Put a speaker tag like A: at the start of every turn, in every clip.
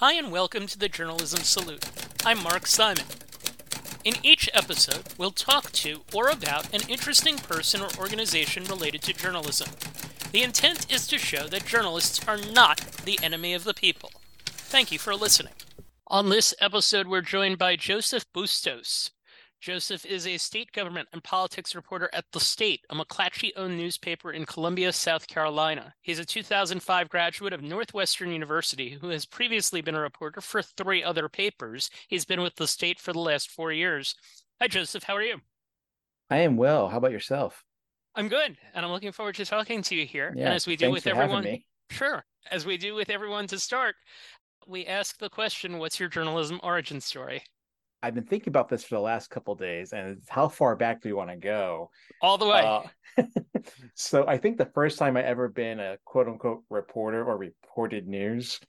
A: Hi, and welcome to the Journalism Salute. I'm Mark Simon. In each episode, we'll talk to or about an interesting person or organization related to journalism. The intent is to show that journalists are not the enemy of the people. Thank you for listening. On this episode, we're joined by Joseph Bustos. Joseph is a state government and politics reporter at The State, a McClatchy owned newspaper in Columbia, South Carolina. He's a 2005 graduate of Northwestern University who has previously been a reporter for three other papers. He's been with The State for the last four years. Hi, Joseph. How are you?
B: I am well. How about yourself?
A: I'm good, and I'm looking forward to talking to you here.
B: Yeah,
A: and as we do with everyone, sure, as we do with everyone to start, we ask the question, "What's your journalism origin story?"
B: I've been thinking about this for the last couple of days, and how far back do you want to go?
A: All the way.
B: Uh, so I think the first time I ever been a quote unquote reporter or reported news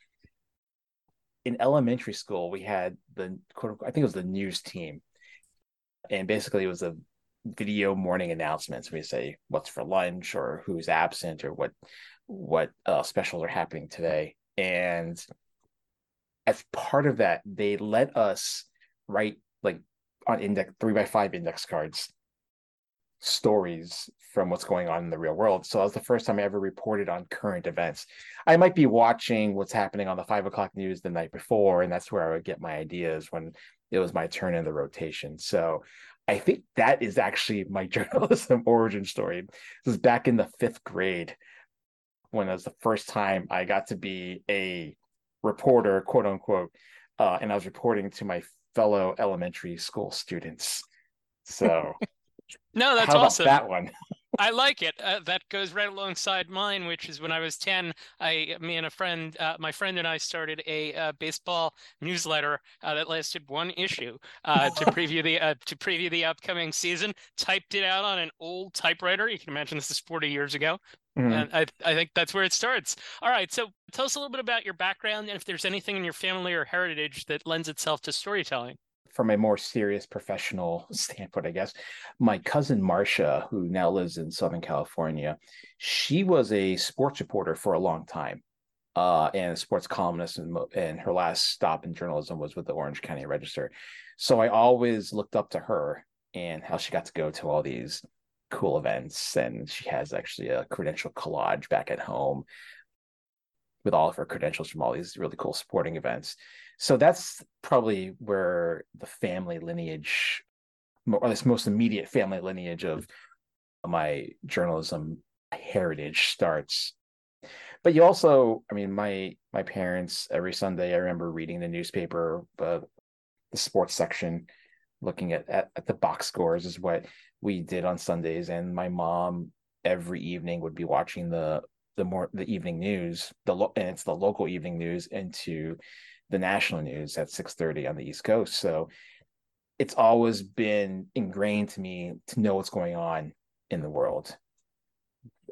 B: in elementary school, we had the quote unquote, I think it was the news team, and basically it was a video morning announcements. We say what's for lunch or who's absent or what what uh, specials are happening today, and as part of that, they let us write like on index three by five index cards stories from what's going on in the real world. So that was the first time I ever reported on current events. I might be watching what's happening on the five o'clock news the night before, and that's where I would get my ideas when it was my turn in the rotation. So I think that is actually my journalism origin story. This is back in the fifth grade when it was the first time I got to be a reporter, quote unquote, uh, and I was reporting to my fellow elementary school students. So
A: no, that's awesome.
B: that one?
A: I like it. Uh, that goes right alongside mine, which is when I was 10, I, me and a friend, uh, my friend and I started a uh, baseball newsletter uh, that lasted one issue uh, to preview the uh, to preview the upcoming season. Typed it out on an old typewriter. You can imagine this is 40 years ago.
B: Mhm.
A: And I, I think that's where it starts. All right. So tell us a little bit about your background and if there's anything in your family or heritage that lends itself to storytelling.
B: From a more serious professional standpoint, I guess, my cousin Marcia, who now lives in Southern California, she was a sports reporter for a long time. Uh, and a sports columnist, and, and her last stop in journalism was with the Orange County Register. So I always looked up to her and how she got to go to all these cool events. And she has actually a credential collage back at home with all of her credentials from all these really cool sporting events. So that's probably where the family lineage, or this most immediate family lineage of my journalism heritage starts. But you also, I mean, my my parents every Sunday, I remember reading the newspaper, the sports section, looking at, at at the box scores is what we did on Sundays, and my mom every evening would be watching the the more the evening news, the lo- and it's the local evening news into the national news at 6:30 on the East Coast. So it's always been ingrained to me to know what's going on in the world.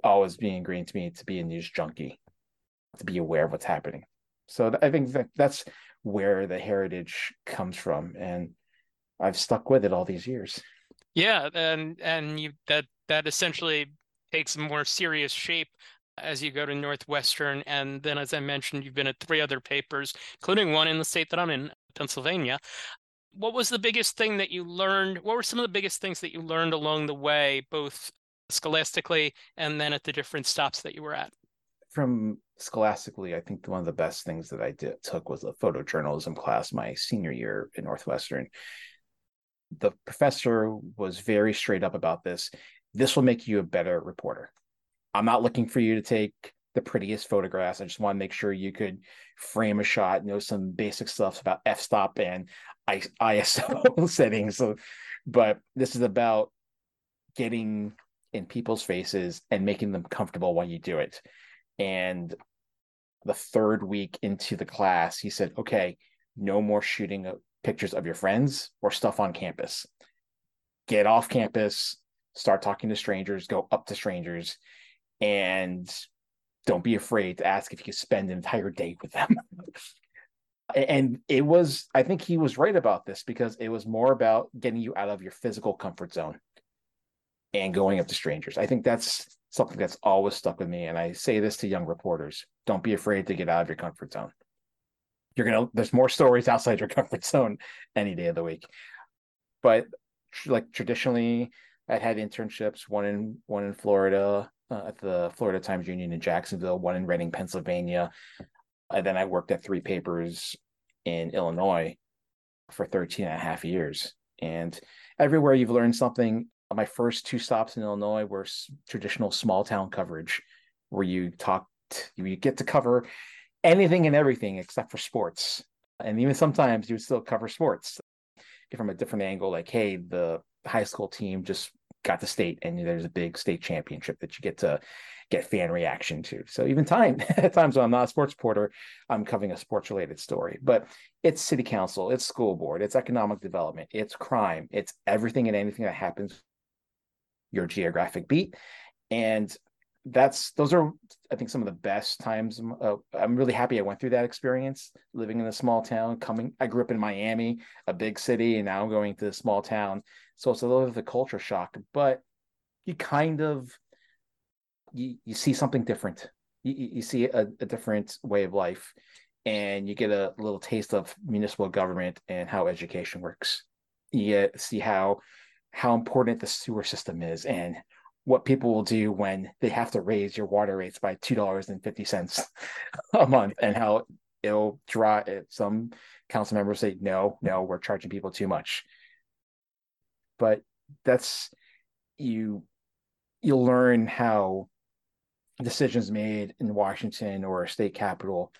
B: Always being ingrained to me to be a news junkie, to be aware of what's happening. So I think that that's where the heritage comes from, and I've stuck with it all these years.
A: Yeah, and and you that that essentially takes a more serious shape as you go to Northwestern, and then as I mentioned, you've been at three other papers, including one in the state that I'm in, Pennsylvania. What was the biggest thing that you learned? What were some of the biggest things that you learned along the way, both scholastically and then at the different stops that you were at?
B: From scholastically, I think one of the best things that I did took was a photojournalism class my senior year in Northwestern. The professor was very straight up about this. This will make you a better reporter. I'm not looking for you to take the prettiest photographs. I just want to make sure you could frame a shot, know some basic stuff about f-stop and ISO settings. So, but this is about getting in people's faces and making them comfortable while you do it. And the third week into the class, he said, "Okay, no more shooting pictures of your friends or stuff on campus. Get off campus, start talking to strangers, go up to strangers, and don't be afraid to ask if you could spend an entire day with them." and it was, I think he was right about this because it was more about getting you out of your physical comfort zone and going up to strangers. I think that's something that's always stuck with me. And I say this to young reporters don't be afraid to get out of your comfort zone. You're gonna there's more stories outside your comfort zone any day of the week. But like traditionally, I had internships, one in one in Florida uh, at the Florida Times Union in Jacksonville, one in Reading, Pennsylvania. And then I worked at three papers in Illinois for 13 and a half years. And everywhere you've learned something. My first two stops in Illinois were traditional small town coverage, where you talk, you get to cover anything and everything except for sports. And even sometimes you would still cover sports from a different angle, like, hey, the high school team just got the state and there's a big state championship that you get to get fan reaction to. So even time at times when I'm not a sports reporter, I'm covering a sports related story. But it's city council, it's school board, it's economic development, it's crime, it's everything and anything that happens your geographic beat. And that's those are I think some of the best times. Uh, I'm really happy I went through that experience living in a small town. Coming, I grew up in Miami, a big city, and now I'm going to a small town. So it's a little bit of a culture shock, but you kind of you, you see something different. You, you see a, a different way of life, and you get a little taste of municipal government and how education works. You see how how important the sewer system is and what people will do when they have to raise your water rates by two dollars and fifty cents a month, and how it'll draw eh, some council members say no, no, we're charging people too much. But that's you you'll learn how decisions made in Washington or state capital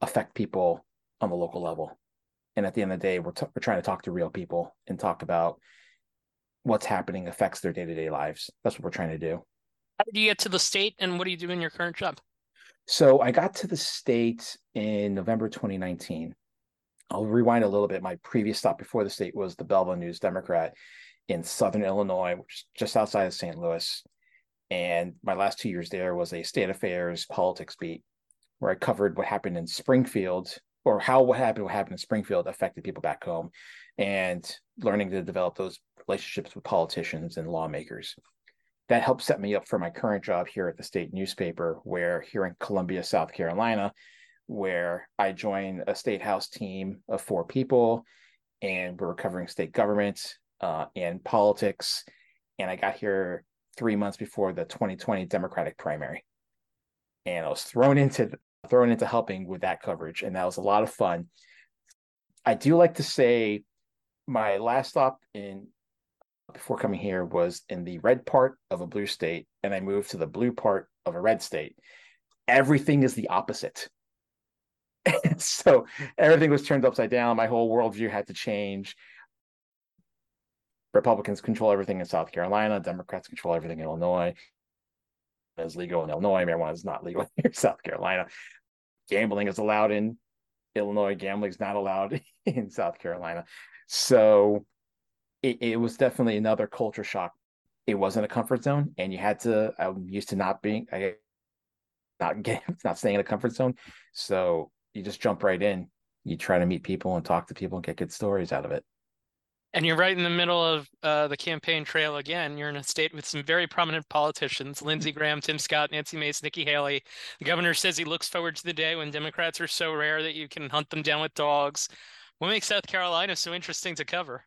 B: affect people on the local level. And at the end of the day, we're, t- we're trying to talk to real people and talk about what's happening affects their day-to-day lives. That's what we're trying to do.
A: How did you get to the state and what do you do in your current job?
B: So i got to the state in november 2019 i'll rewind a little bit. My previous stop before the state was the belleville news democrat in southern illinois which is just outside of st louis. And my last two years there was a state affairs politics beat where i covered what happened in springfield or how what happened what happened in springfield affected people back home. And learning to develop those relationships with politicians and lawmakers. That helped set me up for my current job here at the state newspaper, where here in Columbia, South Carolina, where I joined a state house team of four people, and we're covering state government uh, and politics. And I got here three months before the 2020 Democratic primary, and I was thrown into thrown into helping with that coverage, and that was a lot of fun. I do like to say my last stop in before coming here was in the red part of a blue state, and I moved to the blue part of a red state. Everything is the opposite. so everything was turned upside down. My whole worldview had to change. Republicans control everything in South Carolina. Democrats control everything in Illinois. It's legal in Illinois. Marijuana is not legal in South Carolina. Gambling is allowed in Illinois. Gambling is not allowed in South Carolina. So it, it was definitely another culture shock. It wasn't a comfort zone, and you had to. I'm used to not being, I, not getting, not staying in a comfort zone. So you just jump right in. You try to meet people and talk to people and get good stories out of it.
A: And you're right in the middle of uh, the campaign trail again. You're in a state with some very prominent politicians Lindsey Graham, Tim Scott, Nancy Mace, Nikki Haley. The governor says he looks forward to the day when Democrats are so rare that you can hunt them down with dogs. What makes South Carolina so interesting to cover?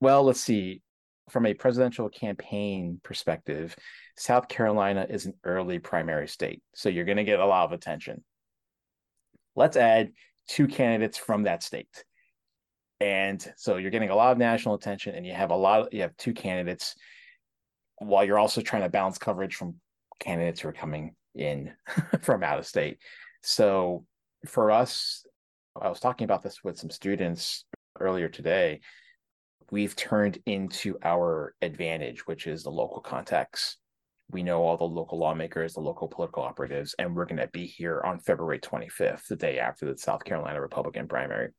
B: Well, let's see. From a presidential campaign perspective, South Carolina is an early primary state. So you're going to get a lot of attention. Let's add two candidates from that state. And so you're getting a lot of national attention and you have a lot of, you have two candidates while you're also trying to balance coverage from candidates who are coming in from out of state. So for us, I was talking about this with some students earlier today we've turned into our advantage, which is the local contacts. We know all the local lawmakers, the local political operatives, and we're going to be here on February 25th, the day after the South Carolina Republican primary.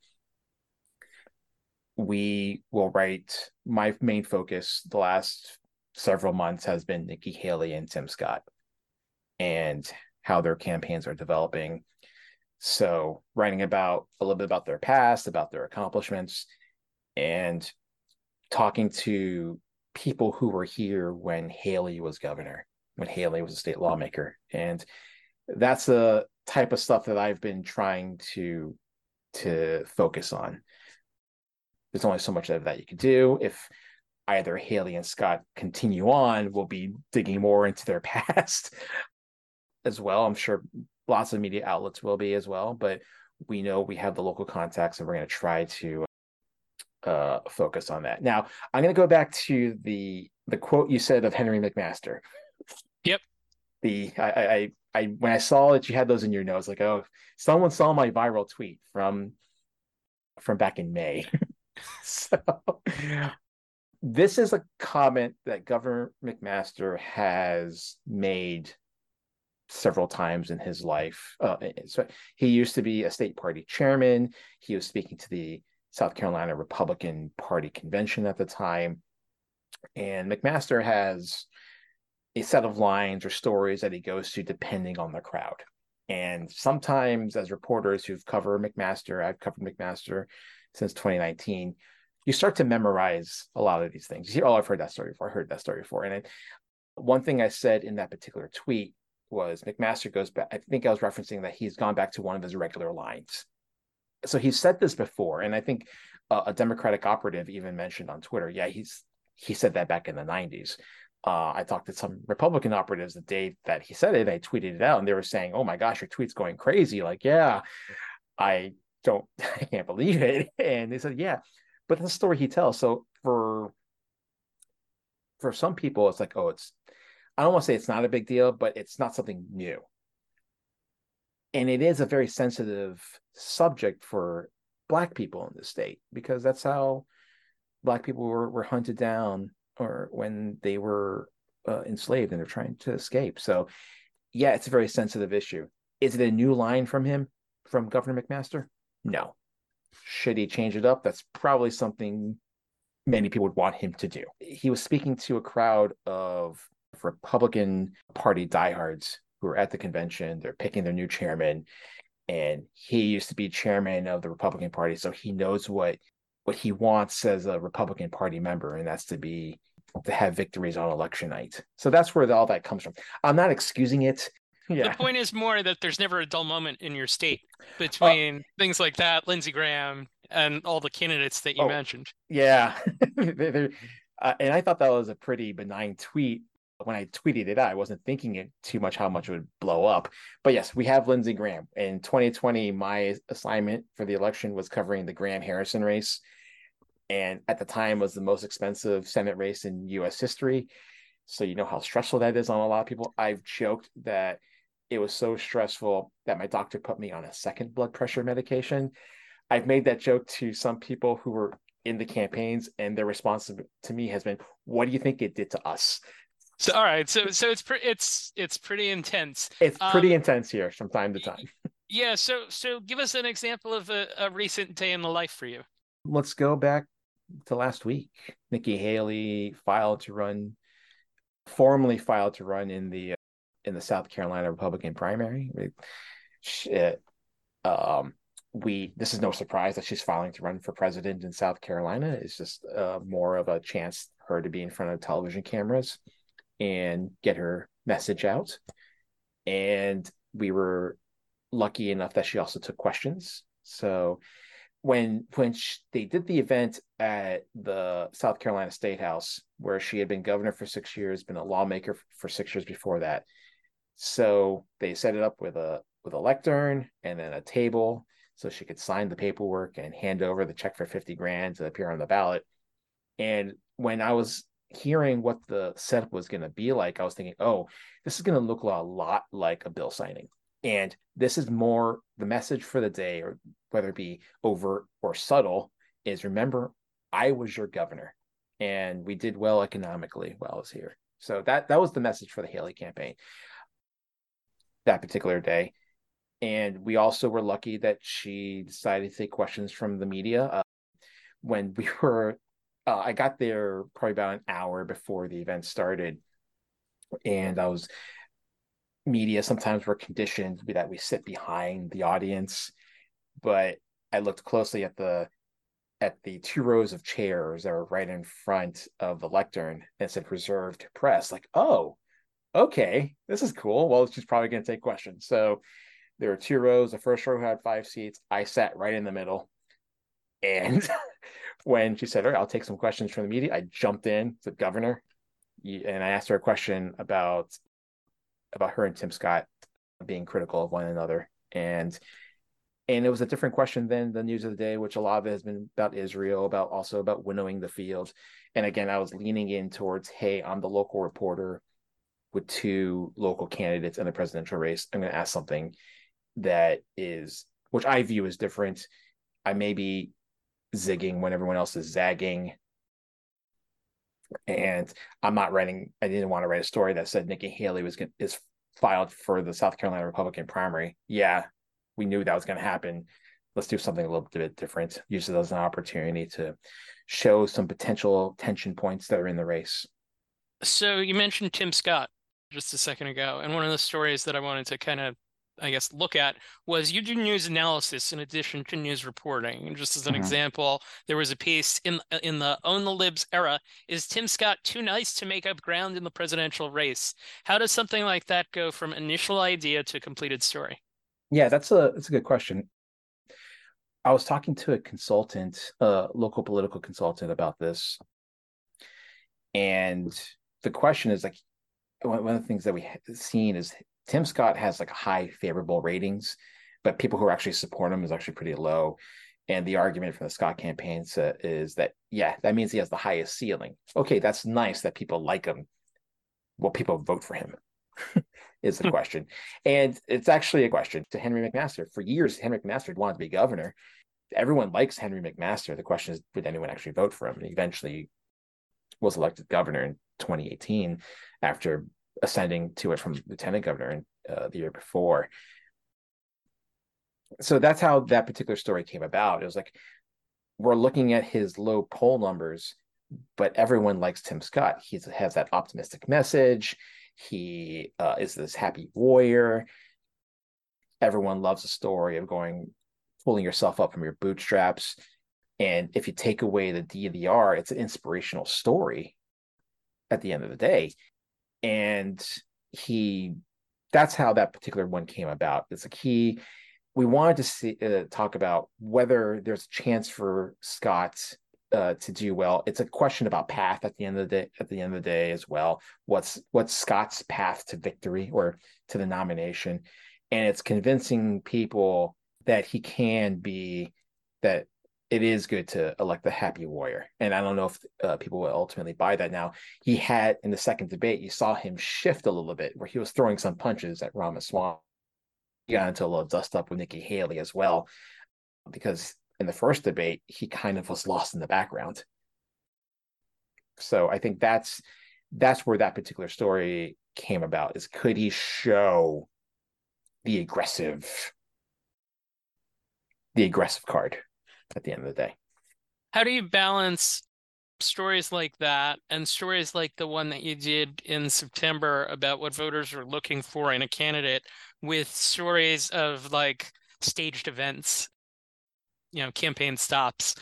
B: We will write my main focus the last several months has been Nikki Haley and Tim Scott and how their campaigns are developing. So, writing about a little bit about their past, about their accomplishments, and talking to people who were here when Haley was governor, when Haley was a state lawmaker. And that's the type of stuff that I've been trying to to focus on. There's only so much of that you can do. If either Haley and Scott continue on, we'll be digging more into their past as well. I'm sure lots of media outlets will be as well, but we know we have the local contacts and we're going to try to uh, focus on that. Now, I'm going to go back to the the quote you said of Henry McMaster.
A: Yep.
B: The I, I I when I saw that you had those in your notes, like oh, someone saw my viral tweet from from back in May. so this is a comment that Governor McMaster has made several times in his life. Uh, so he used to be a state party chairman. He was speaking to the South Carolina Republican Party convention at the time. And McMaster has a set of lines or stories that he goes to depending on the crowd. And sometimes, as reporters who've covered McMaster, I've covered McMaster since 2019, you start to memorize a lot of these things. You see, oh, I've heard that story before. I heard that story before. And one thing I said in that particular tweet was McMaster goes back. I think I was referencing that he's gone back to one of his regular lines. So he's said this before, and I think uh, a Democratic operative even mentioned on Twitter, yeah, he's he said that back in the '90s. Uh, I talked to some Republican operatives the day that he said it. I tweeted it out, and they were saying, "Oh my gosh, your tweet's going crazy!" Like, yeah, I don't, I can't believe it. And they said, "Yeah," but that's the story he tells. So for for some people, it's like, oh, it's I don't want to say it's not a big deal, but it's not something new. And it is a very sensitive subject for Black people in the state because that's how Black people were, were hunted down or when they were uh, enslaved and they're trying to escape. So, yeah, it's a very sensitive issue. Is it a new line from him, from Governor McMaster? No. Should he change it up? That's probably something many people would want him to do. He was speaking to a crowd of Republican Party diehards who are at the convention. They're picking their new chairman, and he used to be chairman of the Republican Party, so he knows what what he wants as a Republican Party member, and that's to be to have victories on election night. So that's where all that comes from. I'm not excusing it.
A: Yeah. The point is more that there's never a dull moment in your state between uh, things like that, Lindsey Graham, and all the candidates that you oh, mentioned.
B: Yeah. uh, and I thought that was a pretty benign tweet when I tweeted it out, I wasn't thinking it too much how much it would blow up. But yes, we have Lindsey Graham. In 2020, my assignment for the election was covering the Graham Harrison race. And at the time was the most expensive Senate race in US history. So you know how stressful that is on a lot of people. I've joked that it was so stressful that my doctor put me on a second blood pressure medication. I've made that joke to some people who were in the campaigns, and their response to me has been, What do you think it did to us?
A: So all right, so so it's pretty it's it's pretty intense.
B: It's pretty um, intense here from time to time.
A: Yeah, so so give us an example of a, a recent day in the life for you.
B: Let's go back to last week. Nikki Haley filed to run, formally filed to run in the in the South Carolina Republican primary. It, um, we this is no surprise that she's filing to run for president in South Carolina. It's just uh, more of a chance for her to be in front of television cameras and get her message out. And we were lucky enough that she also took questions. So when when she, they did the event at the South Carolina State House, where she had been governor for six years, been a lawmaker for six years before that, so they set it up with a with a lectern and then a table, so she could sign the paperwork and hand over the check for fifty grand to appear on the ballot. And when I was hearing what the setup was going to be like, I was thinking, oh, this is going to look a lot like a bill signing. And this is more the message for the day, or whether it be overt or subtle, is remember, I was your governor and we did well economically while I was here. So that that was the message for the Haley campaign that particular day. And we also were lucky that she decided to take questions from the media. Uh, when we were uh, I got there probably about an hour before the event started, and I was media. Sometimes we're conditioned that we sit behind the audience, but I looked closely at the at the two rows of chairs that were right in front of the lectern and said reserved press. Like, oh, okay, this is cool. Well, she's probably going to take questions. So There were two rows. The first row had five seats. I sat right in the middle. And when she said, All right, I'll take some questions from the media, I jumped in to the governor and I asked her a question about about her and Tim Scott being critical of one another. And and it was a different question than the news of the day, which a lot of it has been about Israel, about also about winnowing the field. And again, I was leaning in towards, hey, I'm the local reporter with two local candidates in the presidential race. I'm going to ask something that is, which I view as different. I may be zigging when everyone else is zagging. And I'm not writing, I didn't want to write a story that said Nikki Haley was is filed for the South Carolina Republican primary. Yeah, we knew that was going to happen. Let's do something a little bit different. Use it as an opportunity to show some potential tension points that are in the race.
A: So you mentioned Tim Scott just a second ago, and one of the stories that I wanted to kind of I guess, look at was you do news analysis in addition to news reporting. And just as an mm-hmm. example, there was a piece in in the Own the Libs era. Is Tim Scott too nice to make up ground in the presidential race? How does something like that go from initial idea to completed story?
B: Yeah, that's a that's a good question. I was talking to a consultant, a local political consultant about this. And the question is like one of the things that we've seen is Tim Scott has like high favorable ratings, but people who actually support him is actually pretty low. And the argument from the Scott campaign is that, yeah, that means he has the highest ceiling. Okay, that's nice that people like him. Will people vote for him? is the hmm. question. And it's actually a question to Henry McMaster. For years, Henry McMaster wanted to be governor. Everyone likes Henry McMaster. The question is, would anyone actually vote for him? And he eventually was elected governor in 2018 after ascending to it from lieutenant governor in, uh, the year before. So that's how that particular story came about. It was like we're looking at his low poll numbers, but everyone likes Tim Scott. He has that optimistic message. He uh, is this happy warrior. Everyone loves a story of going, pulling yourself up from your bootstraps. And if you take away the D and the R, it's an inspirational story at the end of the day. And he, that's how that particular one came about. It's a key. We wanted to see, uh, talk about whether there's a chance for Scott uh, to do well. It's a question about path at the end of the day. At the end of the day, as well, what's what's Scott's path to victory or to the nomination, and it's convincing people that he can be that it is good to elect the happy warrior. And I don't know if uh, people will ultimately buy that now. He had in the second debate, you saw him shift a little bit where he was throwing some punches at Ramaswamy. He got into a little dust up with Nikki Haley as well, because in the first debate, he kind of was lost in the background. So I think that's that's where that particular story came about is could he show the aggressive the aggressive card at the end of the day.
A: How do you balance stories like that and stories like the one that you did in September about what voters are looking for in a candidate with stories of like staged events you know campaign stops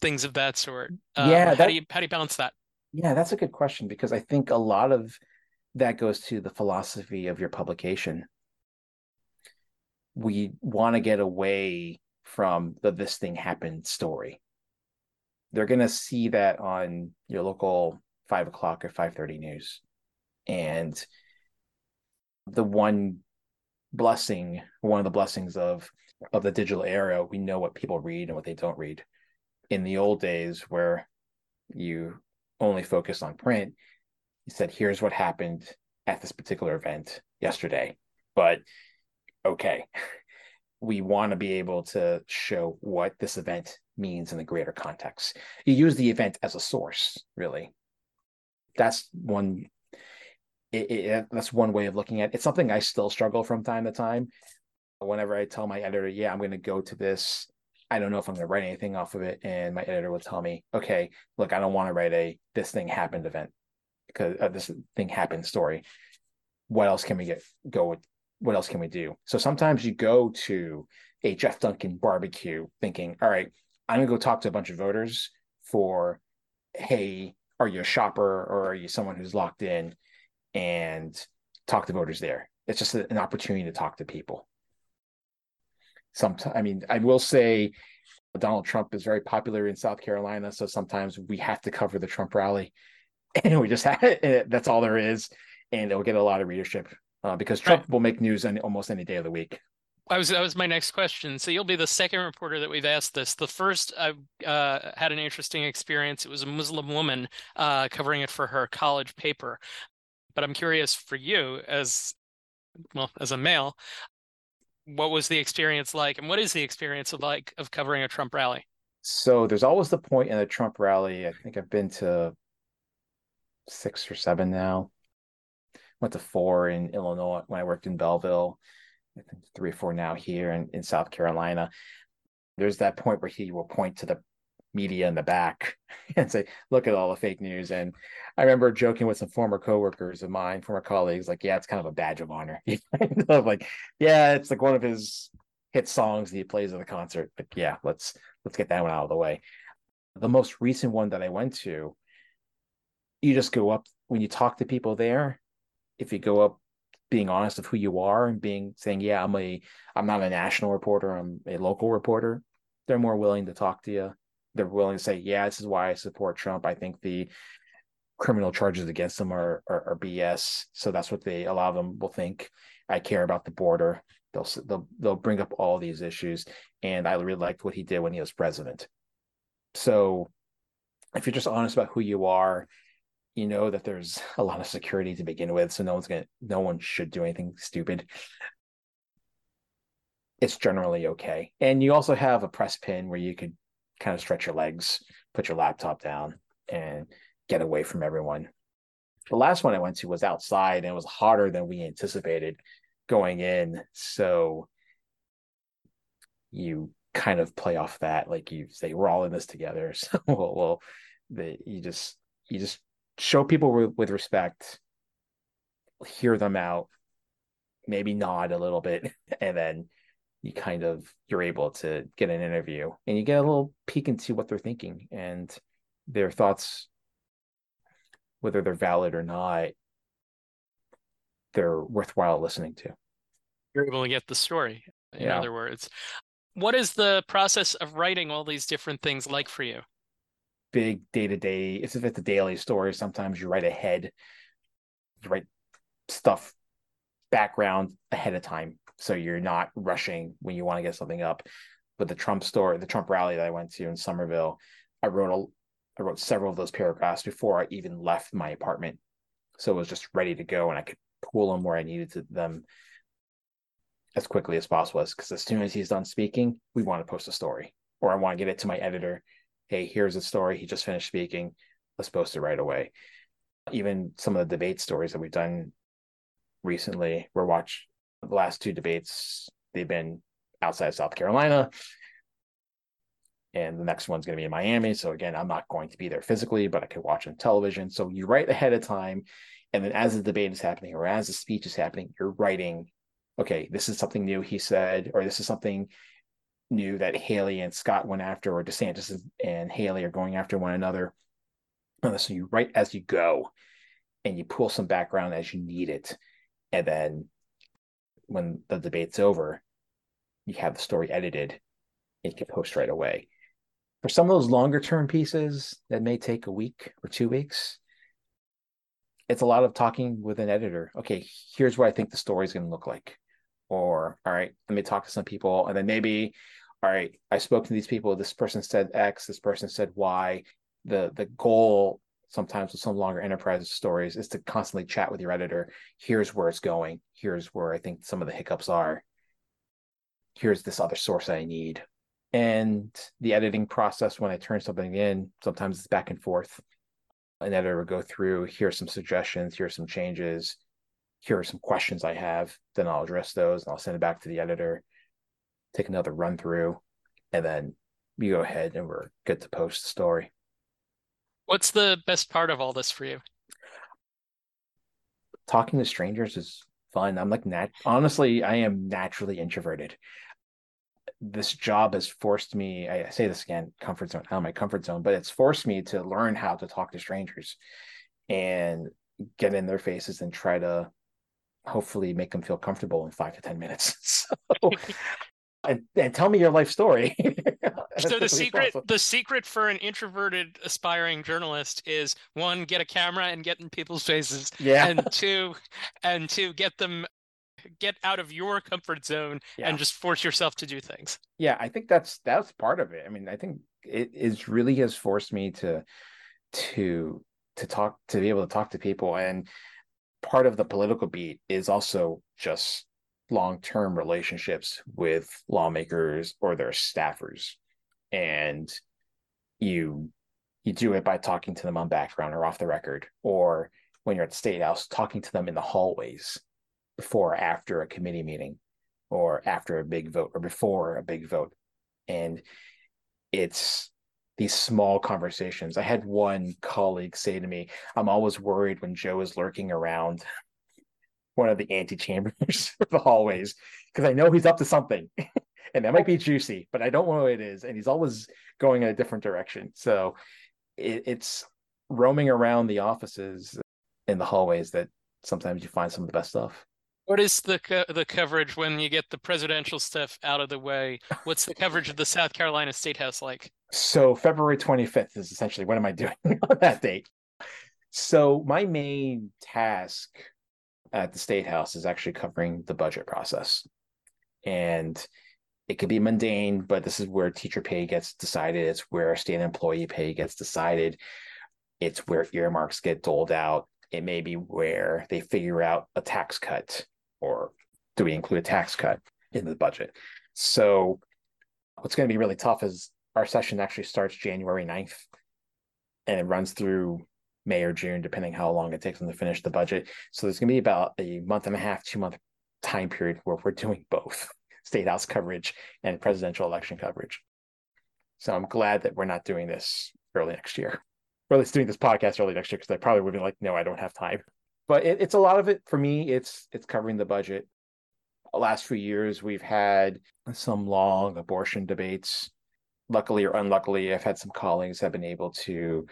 A: things of that sort?
B: Um, yeah
A: that, how do you how do you balance that?
B: Yeah that's a good question because i think a lot of that goes to the philosophy of your publication. We want to get away from the this thing happened story they're going to see that on your local five o'clock or 5.30 news and the one blessing one of the blessings of of the digital era, we know what people read and what they don't read. In the old days, where you only focus on print, you said, here's what happened at this particular event yesterday. But okay, we want to be able to show what this event means in the greater context. You use the event as a source, really. That's one. It, it, that's one way of looking at it. It's something I still struggle from time to time whenever I tell my editor, yeah, I'm going to go to this, I don't know if I'm going to write anything off of it. And my editor will tell me, okay, look, I don't want to write a this thing happened event because uh, this thing happened story. What else can we get go with? What else can we do? So sometimes you go to a Jeff Duncan barbecue thinking, all right, I'm to go talk to a bunch of voters for, hey, are you a shopper or are you someone who's locked in and talk to voters there? It's just an opportunity to talk to people sometimes I mean, I will say Donald Trump is very popular in South Carolina, so sometimes we have to cover the Trump rally, and we just have it, that's all there is, and it'll get a lot of readership uh, because Trump right. will make news on almost any day of the week.
A: I was that was my next question. So you'll be the second reporter that we've asked this. The first I uh, had an interesting experience. It was a Muslim woman uh, covering it for her college paper. But I'm curious for you as well as a male, what was the experience like, and what is the experience of like of covering a Trump rally?
B: So there's always the point in a Trump rally. I think I've been to six or seven now. Went to four in Illinois when I worked in Belleville. I think three or four now here in, in South Carolina. There's that point where he will point to the media in the back and say, look at all the fake news. And I remember joking with some former coworkers of mine, former colleagues, like, yeah, it's kind of a badge of honor. like, yeah, it's like one of his hit songs that he plays at the concert. But yeah, let's let's get that one out of the way. The most recent one that I went to, you just go up when you talk to people there. If you go up being honest of who you are and being saying, yeah, I'm a I'm not a national reporter, I'm a local reporter, they're more willing to talk to you they're willing to say, yeah, this is why I support Trump. I think the criminal charges against them are, are, are BS. So that's what they a lot of them will think. I care about the border. They'll they'll they'll bring up all these issues, and I really liked what he did when he was president. So, if you're just honest about who you are, you know that there's a lot of security to begin with. So no one's gonna no one should do anything stupid. It's generally okay, and you also have a press pin where you could kind of stretch your legs, put your laptop down, and get away from everyone. The last one I went to was outside and it was hotter than we anticipated going in. So you kind of play off that, like you say, we're all in this together. So well, well the, you just you just show people with, with respect, hear them out, maybe nod a little bit, and then you kind of you're able to get an interview and you get a little peek into what they're thinking and their thoughts whether they're valid or not they're worthwhile listening to.
A: You're able to get the story in yeah. other words. What is the process of writing all these different things like for you
B: big day-to-day if it's a daily story sometimes you write ahead you write stuff background ahead of time so you're not rushing when you want to get something up. But the Trump story, the Trump rally that I went to in Summerville, I wrote a, I wrote several of those paragraphs before I even left my apartment, so it was just ready to go, and I could pull them where I needed to, them as quickly as possible. Because as soon as he's done speaking, we want to post a story, or I want to get it to my editor. Hey, here's a story. He just finished speaking. Let's post it right away. Even some of the debate stories that we've done recently, we're watch the last two debates, they've been outside South Carolina. And the next one's going to be in Miami. So again, I'm not going to be there physically, but I could watch on television. So you write ahead of time. And then as the debate is happening or as the speech is happening, you're writing, okay, this is something new he said, or this is something new that Haley and Scott went after, or DeSantis and Haley are going after one another. And so you write as you go and you pull some background as you need it. And then when the debate's over, you have the story edited, it can post right away. For some of those longer term pieces that may take a week or two weeks, it's a lot of talking with an editor. Okay, here's what I think the story is going to look like. Or, all right, let me talk to some people. And then maybe, all right, I spoke to these people. This person said X, this person said Y. The the goal sometimes with some longer enterprise stories is to constantly chat with your editor. Here's where it's going. Here's where I think some of the hiccups are. Here's this other source I need. And the editing process, when I turn something in, sometimes it's back and forth. An editor will go through, here's some suggestions, here's some changes, here are some questions I have. Then I'll address those and I'll send it back to the editor, take another run through, and then you go ahead and we're good to post the story.
A: What's the best part of all this for you?
B: Talking to strangers is fun. I'm like nat honestly, I am naturally introverted. This job has forced me, I say this again, comfort zone, out of my comfort zone, but it's forced me to learn how to talk to strangers and get in their faces and try to hopefully make them feel comfortable in five to ten minutes. So and, and tell me your life story.
A: so the secret the secret for an introverted aspiring journalist is one, get a camera and get in people's faces.
B: Yeah.
A: And two, and two, get them get out of your comfort zone yeah. and just force yourself to do things.
B: Yeah, I think that's that's part of it. I mean, I think it is really has forced me to to to talk to be able to talk to people and part of the political beat is also just long-term relationships with lawmakers or their staffers. And you you do it by talking to them on background or off the record or when you're at the state house talking to them in the hallways before or after a committee meeting or after a big vote or before a big vote. And it's these small conversations. I had one colleague say to me i'm always worried when joe is lurking around one of the antechambers of the hallways because I know he's up to something. and that might be juicy, but I don't know what it is. And he's always going in a different direction. So it, it's roaming around the offices in the hallways that sometimes you find some of the best stuff.
A: What is the co- the coverage when you get the presidential stuff out of the way? What's the coverage of the South Carolina State House like?
B: So February 25th is essentially what am I doing on that date? So my main task at the state house is actually covering the budget process. And it could be mundane but this is where teacher pay gets decided. It's where state employee pay gets decided. It's where earmarks get doled out. It may be where they figure out a tax cut or do we include a tax cut in the budget? So what's going to be really tough is our session actually starts january 9th and it runs through May or June, depending how long it takes them to finish the budget. So there's going to be about a month and a half, two month time period where we're doing both state house coverage and presidential election coverage. So I'm glad that we're not doing this early next year, or at least doing this podcast early next year, because I probably would be like, no, I don't have time. But it, it's a lot of it for me. It's it's covering the budget. The last few years, we've had some long abortion debates. Luckily or unluckily, I've had some colleagues have been able to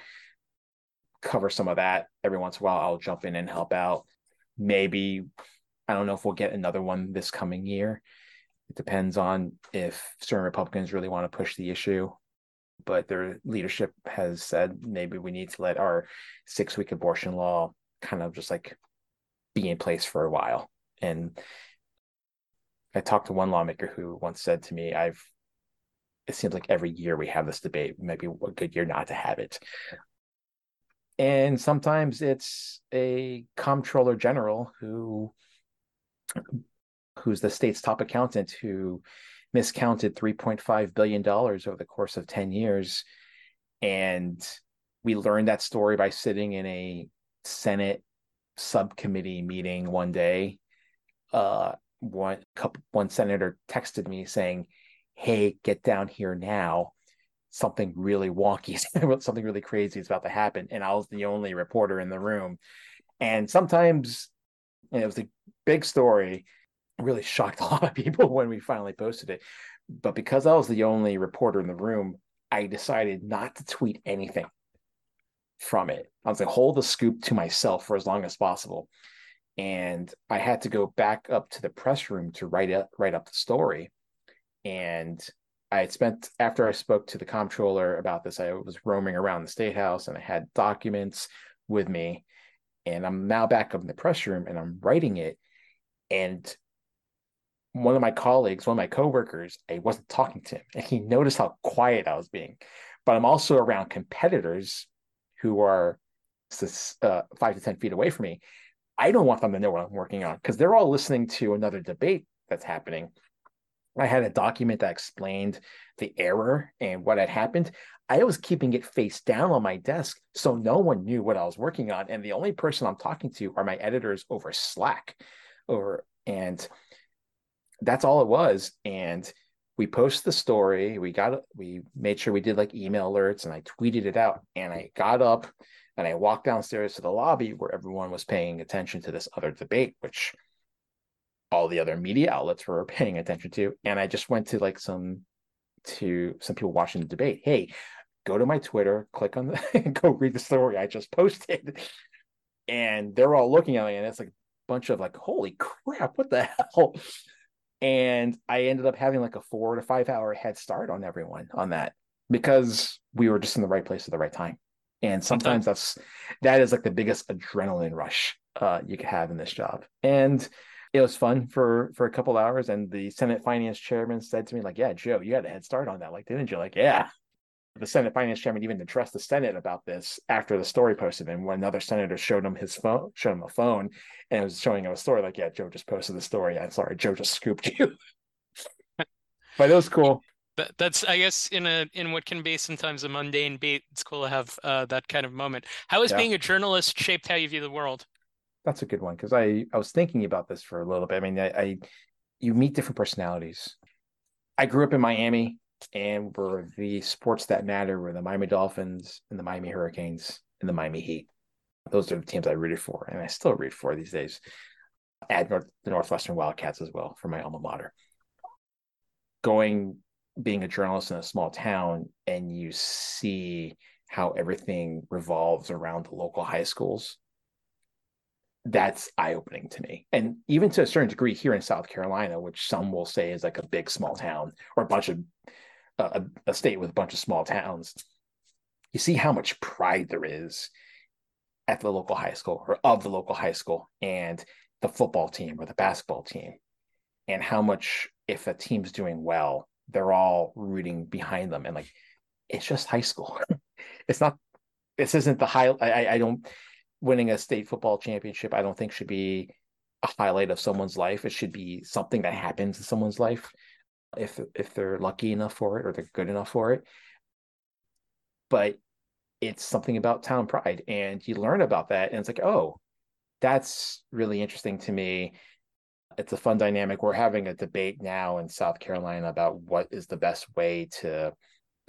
B: cover some of that every once in a while. I'll jump in and help out. Maybe I don't know if we'll get another one this coming year. It depends on if certain Republicans really want to push the issue. But their leadership has said maybe we need to let our six week abortion law kind of just like be in place for a while. And I talked to one lawmaker who once said to me, I've it seems like every year we have this debate, maybe a good year not to have it and sometimes it's a comptroller general who who's the state's top accountant who miscounted 3.5 billion dollars over the course of 10 years. And we learned that story by sitting in a senate subcommittee meeting one day. Uh one couple one senator texted me saying hey get down here now something really wonky, something really crazy is about to happen. And I was the only reporter in the room. And sometimes and it was a big story. Really shocked a lot of people when we finally posted it. But because I was the only reporter in the room, I decided not to tweet anything from it. I was like, hold the scoop to myself for as long as possible. And I had to go back up to the press room to write up write up the story. And I had spent after I spoke to the comptroller about this, I was roaming around the state house and I had documents with me. And I'm now back up in the press room and I'm writing it. And one of my colleagues, one of my coworkers, I wasn't talking to him, and he noticed how quiet I was being. But I'm also around competitors who are uh, five to ten feet away from me. I don't want them to know what I'm working on because they're all listening to another debate that's happening I had a document that explained the error and what had happened. I was keeping it face down on my desk so no one knew what I was working on. And the only person I'm talking to are my editors over Slack. Over and that's all it was. And we posted the story. We got we made sure we did like email alerts and I tweeted it out. And I got up and I walked downstairs to the lobby where everyone was paying attention to this other debate, which all the other media outlets were paying attention to. And I just went to like some to some people watching the debate. Hey, go to my Twitter, click on the go read the story I just posted. And they're all looking at me, and it's like a bunch of like, holy crap, what the hell? And I ended up having like a four to five hour head start on everyone on that because we were just in the right place at the right time. And sometimes that's that is like the biggest adrenaline rush uh, you could have in this job. And it was fun for for a couple hours. And the Senate Finance Chairman said to me, like, "Yeah, Joe, you had a head start on that, like, didn't you?" Like, yeah. The Senate Finance Chairman even addressed the Senate about this after the story posted, and when another senator showed him his phone, showed him a phone, and was showing him a story, like, "Yeah, Joe just posted the story. I'm sorry, Joe just scooped you." but it was cool.
A: That, that's I guess in a in what can be sometimes a mundane beat, it's cool to have uh, that kind of moment. How has yeah. being a journalist shaped how you view the world?
B: That's a good one because I I was thinking about this for a little bit. I mean, I, I you meet different personalities. I grew up in Miami, and were the sports that matter were the Miami Dolphins and the Miami Hurricanes and the Miami Heat. Those are the teams I rooted for, and I still root for these days. Add North, the Northwestern Wildcats as well for my alma mater. Going being a journalist in a small town and you see how everything revolves around the local high schools that's eye-opening to me. And even to a certain degree here in south carolina which some will say is like a big small town or a bunch of a, a state with a bunch of small towns you see how much pride there is at the local high school or of the local high school and the football team or the basketball team and how much if a team's doing well they're all rooting behind them. And like it's just high school. It's not this isn't the high I, I don't winning a state football championship i don't think should be a highlight of someone's life. It should be something that happens in someone's life if if they're lucky enough for it or they're good enough for it. But it's something about town pride and you learn about that and it's like oh that's really interesting to me. It's a fun dynamic. We're having a debate now in South Carolina about what is the best way to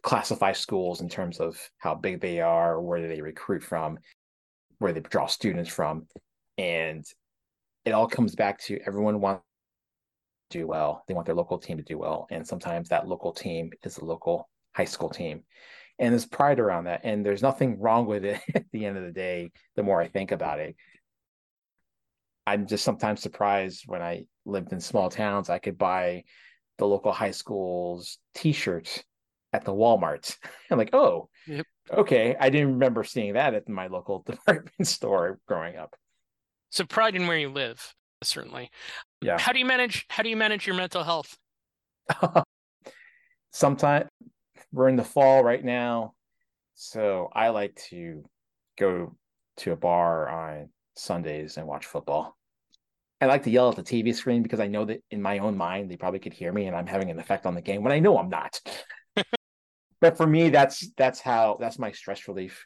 B: classify schools in terms of how big they are, where they recruit from, where they draw students from. And it all comes back to everyone wants to do well. They want their local team to do well. And sometimes that local team is a local high school team. And there's pride around that. And there's nothing wrong with it at the end of the day, the more I think about it. I'm just sometimes surprised when I lived in small towns, I could buy the local high school's t-shirts at the Walmart. I'm like, oh, yep. Okay. I didn't remember seeing that at my local department store growing up.
A: So pride in where you live, certainly.
B: Yeah.
A: How do you manage how do you manage your mental health?
B: Sometimes we're in the fall right now. So I like to go to a bar on Sundays and watch football. I like to yell at the TV screen because I know that in my own mind they probably could hear me and I'm having an effect on the game when I know I'm not. But for me, that's that's how that's my stress relief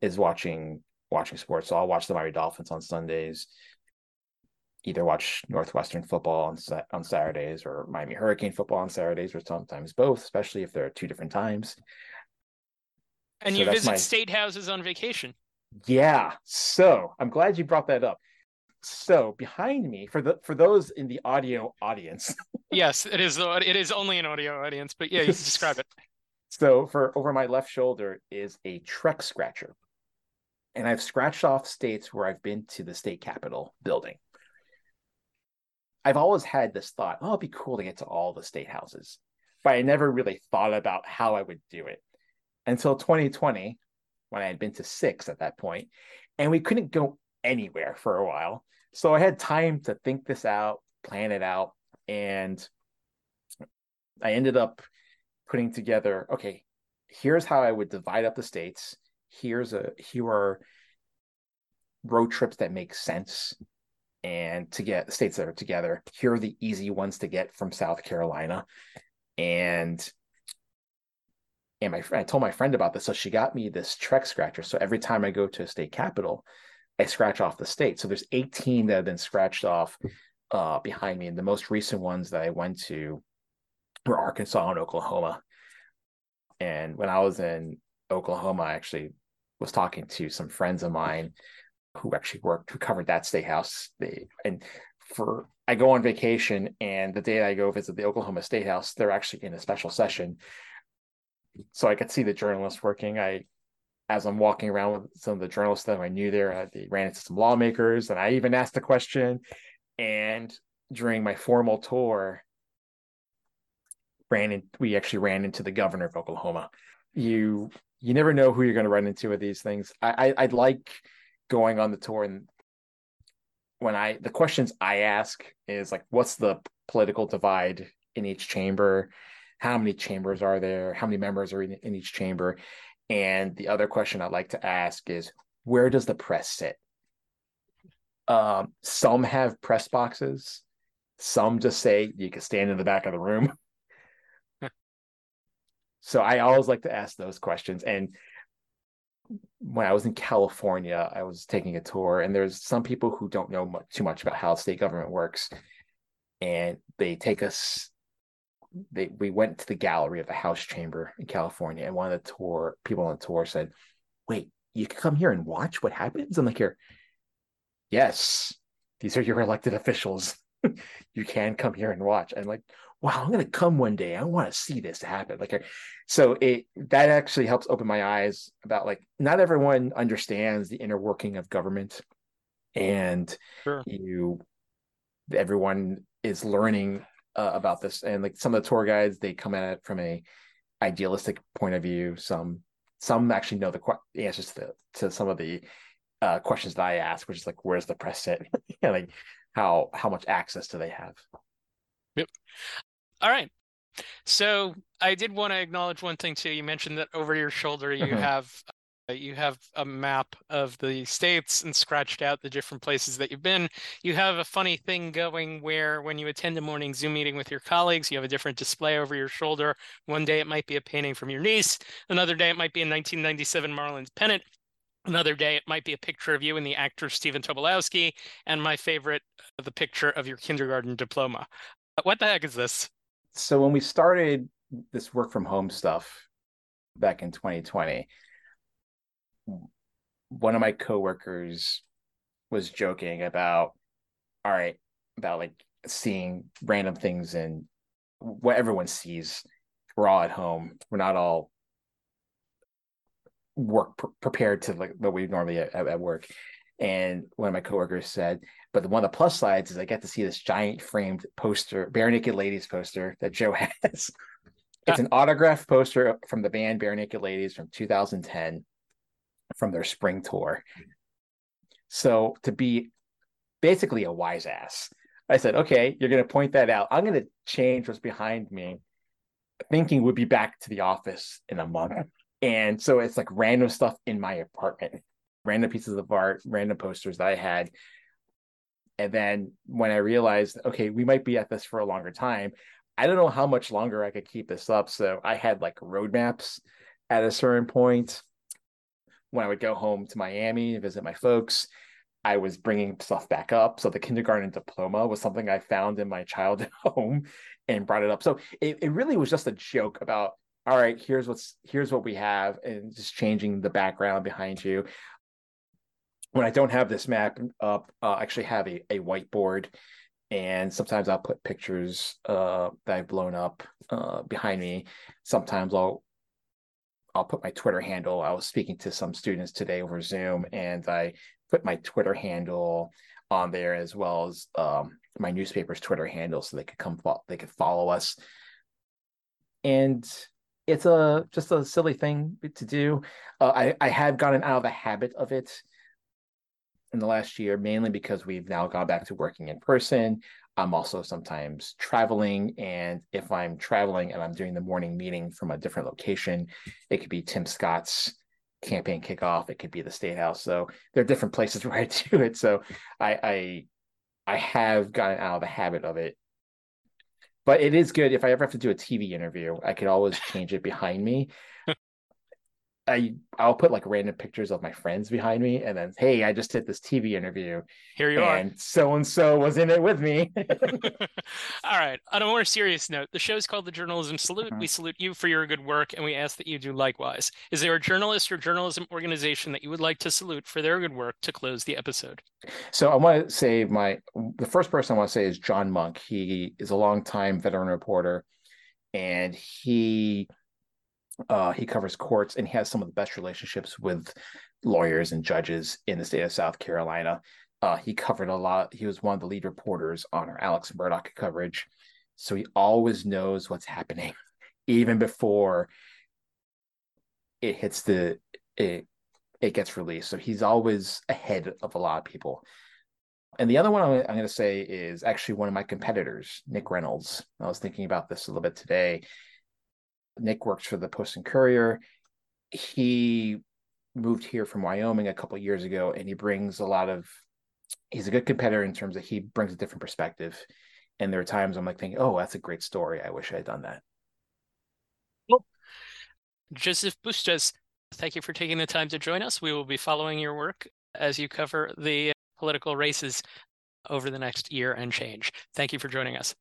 B: is watching watching sports. So I'll watch the Miami Dolphins on Sundays, either watch Northwestern football on on Saturdays or Miami Hurricane football on Saturdays, or sometimes both, especially if they're two different times.
A: And so you visit my... state houses on vacation.
B: Yeah. So I'm glad you brought that up. So behind me, for the for those in the audio audience.
A: yes, it is. It is only an audio audience, but yeah, you can describe it.
B: So for over my left shoulder is a Trex scratcher, and I've scratched off states where I've been to the state capitol building. I've always had this thought, oh, it'd be cool to get to all the state houses, but I never really thought about how I would do it until 2020 when I had been to six at that point, and we couldn't go anywhere for a while. So I had time to think this out, plan it out, and I ended up putting together okay, here's how I would divide up the states. Here's a here are road trips that make sense and to get states that are together. Here are the easy ones to get from South Carolina. And and my friend, I told my friend about this. So she got me this Trek scratcher. So every time I go to a state capital, I scratch off the state. So there's 18 that have been scratched off uh, behind me. And the most recent ones that I went to were Arkansas and Oklahoma. And when I was in Oklahoma, I actually was talking to some friends of mine who actually worked, who covered that state house. They, and for, I go on vacation and the day I go visit the Oklahoma State House, they're actually in a special session. So I could see the journalists working. I as I'm walking around with some of the journalists that I knew there, I ran into some lawmakers, and I even asked a question. And during my formal tour, ran in, we actually ran into the governor of Oklahoma. You you never know who you're going to run into with these things. I, I I like going on the tour and when I the questions I ask is like, what's the political divide in each chamber? How many chambers are there? How many members are in, in each chamber? And the other question I'd like to ask is, where does the press sit? Um, some have press boxes. Some just say you can stand in the back of the room. so I always like to ask those questions. And when I was in California, I was taking a tour, and there's some people who don't know much, too much about how state government works, and they take us. They we went to the gallery of the House Chamber in California, and one of the tour people on the tour said, "Wait, you can come here and watch what happens?" I'm like, "Here, yes, these are your elected officials. you can come here and watch." And like, wow, I'm gonna come one day. I want to see this happen. Like, so it that actually helps open my eyes about like not everyone understands the inner working of government, and sure. you, everyone is learning uh, about this. And like some of the tour guides, they come at it from a idealistic point of view. Some some actually know the, the answers to to some of the uh, questions that I ask, which is like, where's the press sit? like, how how much access do they have?
A: Yep. All right. So I did want to acknowledge one thing too. You mentioned that over your shoulder you mm-hmm. have uh, you have a map of the states and scratched out the different places that you've been. You have a funny thing going where when you attend a morning Zoom meeting with your colleagues, you have a different display over your shoulder. One day it might be a painting from your niece. Another day it might be a 1997 Marlins pennant. Another day, it might be a picture of you and the actor Stephen Tobolowsky, and my favorite, the picture of your kindergarten diploma. What the heck is this?
B: So when we started this work from home stuff back in 2020 one of my coworkers was joking about all right about like seeing random things and what everyone sees we're all at home. We're not all work prepared to like what we normally at, at work and one of my coworkers said, but one of the plus sides is I get to see this giant framed poster, Barenaked Ladies poster that Joe has. it's an autograph poster from the band Barenaked Ladies from 2010 from their spring tour. So to be basically a wise ass, I said, okay, you're going to point that out. I'm going to change what's behind me. Thinking would be back to the office in a month. And so it's like random stuff in my apartment random pieces of art, random posters that I had. And then when I realized, okay, we might be at this for a longer time, I don't know how much longer I could keep this up. So I had like roadmaps at a certain point. When I would go home to Miami and visit my folks, I was bringing stuff back up. So the kindergarten diploma was something I found in my childhood home and brought it up. So it, it really was just a joke about, all right, here's what's here's what we have, and just changing the background behind you when I don't have this map up, uh, I actually have a, a whiteboard, and sometimes I'll put pictures uh, that I've blown up uh, behind me. Sometimes I'll I'll put my Twitter handle. I was speaking to some students today over Zoom, and I put my Twitter handle on there as well as um, my newspaper's Twitter handle, so they could come fo- they could follow us. And it's a just a silly thing to do. Uh, I I have gotten out of the habit of it in the last year, mainly because we've now gone back to working in person. I'm also sometimes traveling. And if I'm traveling and I'm doing the morning meeting from a different location, it could be Tim Scott's campaign kickoff, it could be the State House. So there are different places where I do it. So I, I, I have gotten out of the habit of it. But it is good if I ever have to do a TV interview, I could always change it behind me I I'll put like random pictures of my friends behind me, and then hey, I just did this TV interview.
A: Here you are
B: and are. so and so was in it with me.
A: All right. On a more serious note, the show is called the Journalism Salute. Mm-hmm. We salute you for your good work, and we ask that you do likewise. Is there a journalist or journalism organization that you would like to salute for their good work to close the episode?
B: So I want to say my the first person I want to say is John Monk. He is a longtime veteran reporter, and he uh, he covers courts and he has some of the best relationships with lawyers and judges in the state of South Carolina. Uh, he covered a lot. He was one of the lead reporters on our Alex Murdaugh coverage, so he always knows what's happening, even before it hits the it it gets released. So he's always ahead of a lot of people. And the other one I'm, going to say is actually one of my competitors, Nick Reynolds. I was thinking about this a little bit today. Nick works for the Post and Courier. He moved here from Wyoming a couple years ago, and he brings a lot of. He's a good competitor in terms of he brings a different perspective. And there are times I'm like thinking, "Oh, that's a great story. I wish I had done that."
A: Well, Joseph Bustos, thank you for taking the time to join us. We will be following your work as you cover the political races over the next year and change. Thank you for joining us.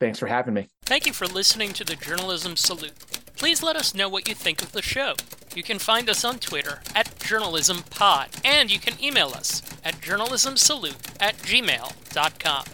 B: Thanks for having me.
A: Thank you for listening to the Journalism Salute. Please let us know what you think of the show. You can find us on Twitter at JournalismPod, and you can email us at journalismsalute at gmail.com.